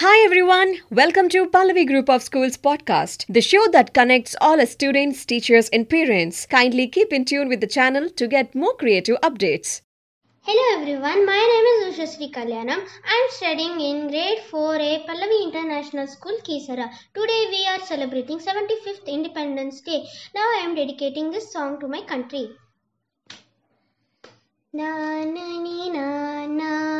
Hi everyone, welcome to Pallavi Group of Schools podcast, the show that connects all students, teachers, and parents. Kindly keep in tune with the channel to get more creative updates. Hello everyone, my name is Ushasri Kalyanam. I am studying in grade 4A Pallavi International School, Kisara. Today we are celebrating 75th Independence Day. Now I am dedicating this song to my country. Na na ni na na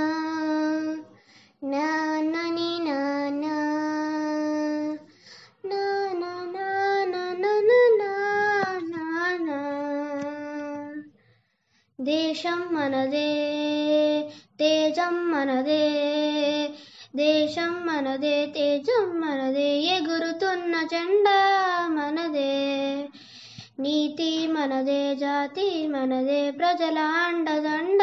దేశం మనదే తేజం మనదే. దేశం మనదే తేజం మనదే ఎగురుతున్న జెండా మనదే. నీతి మనదే జాతి మనదే ప్రజల అండదండ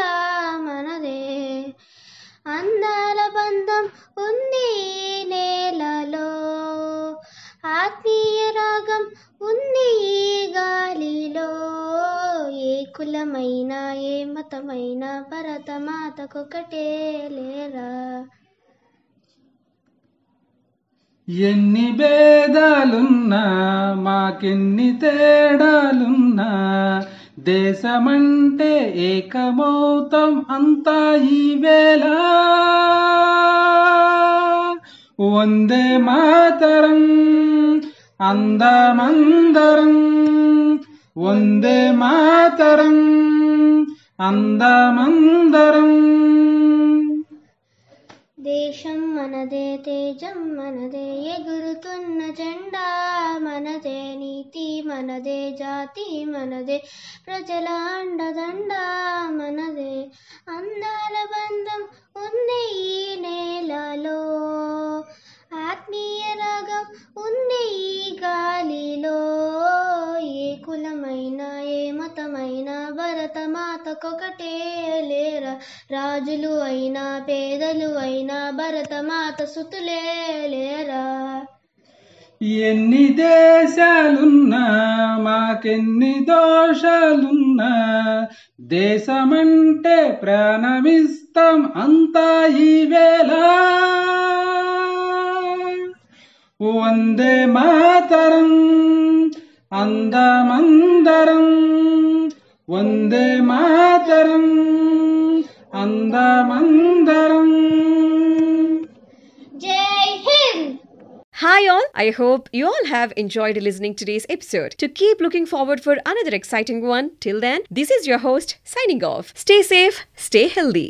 కులమైనా ఏ మతమైనా భరతమాతకొకటే లేరా? ఎన్ని భేదాలున్నా మాకెన్ని తేడాలున్నా దేశమంటే ఏకమౌతం అంతా ఈ వేళ వందే మాతరం అందమందరం. వందే మాతరం అందమందరం. దేశం మనదే తేజం మనదే ఎగురుతున్న జెండా మనదే నీతి మనదే జాతి మనదే ప్రజల అండదండ మనదే. అందాల బంధం ఉంది ఈ నేలలో ఆత్మీయ రాగం ఏ మతమైనా భరతమాతకొకటే లేరా? రాజులు అయినా పేదలు అయినా భరతమాత సుతులే లేరా? ఎన్ని దేశాలున్నా మాకెన్ని దోషాలున్నా దేశమంటే ప్రాణమిస్తాం అంతా ఈ వేళ. వందే మాతరం అందమందరం. വന്ദേ മാതരം അന്തമന്തരം ജയ് Hind Hi all, I hope you all have enjoyed listening today's episode. To keep looking forward for another exciting one, till then, this is your host signing off. Stay safe, stay healthy.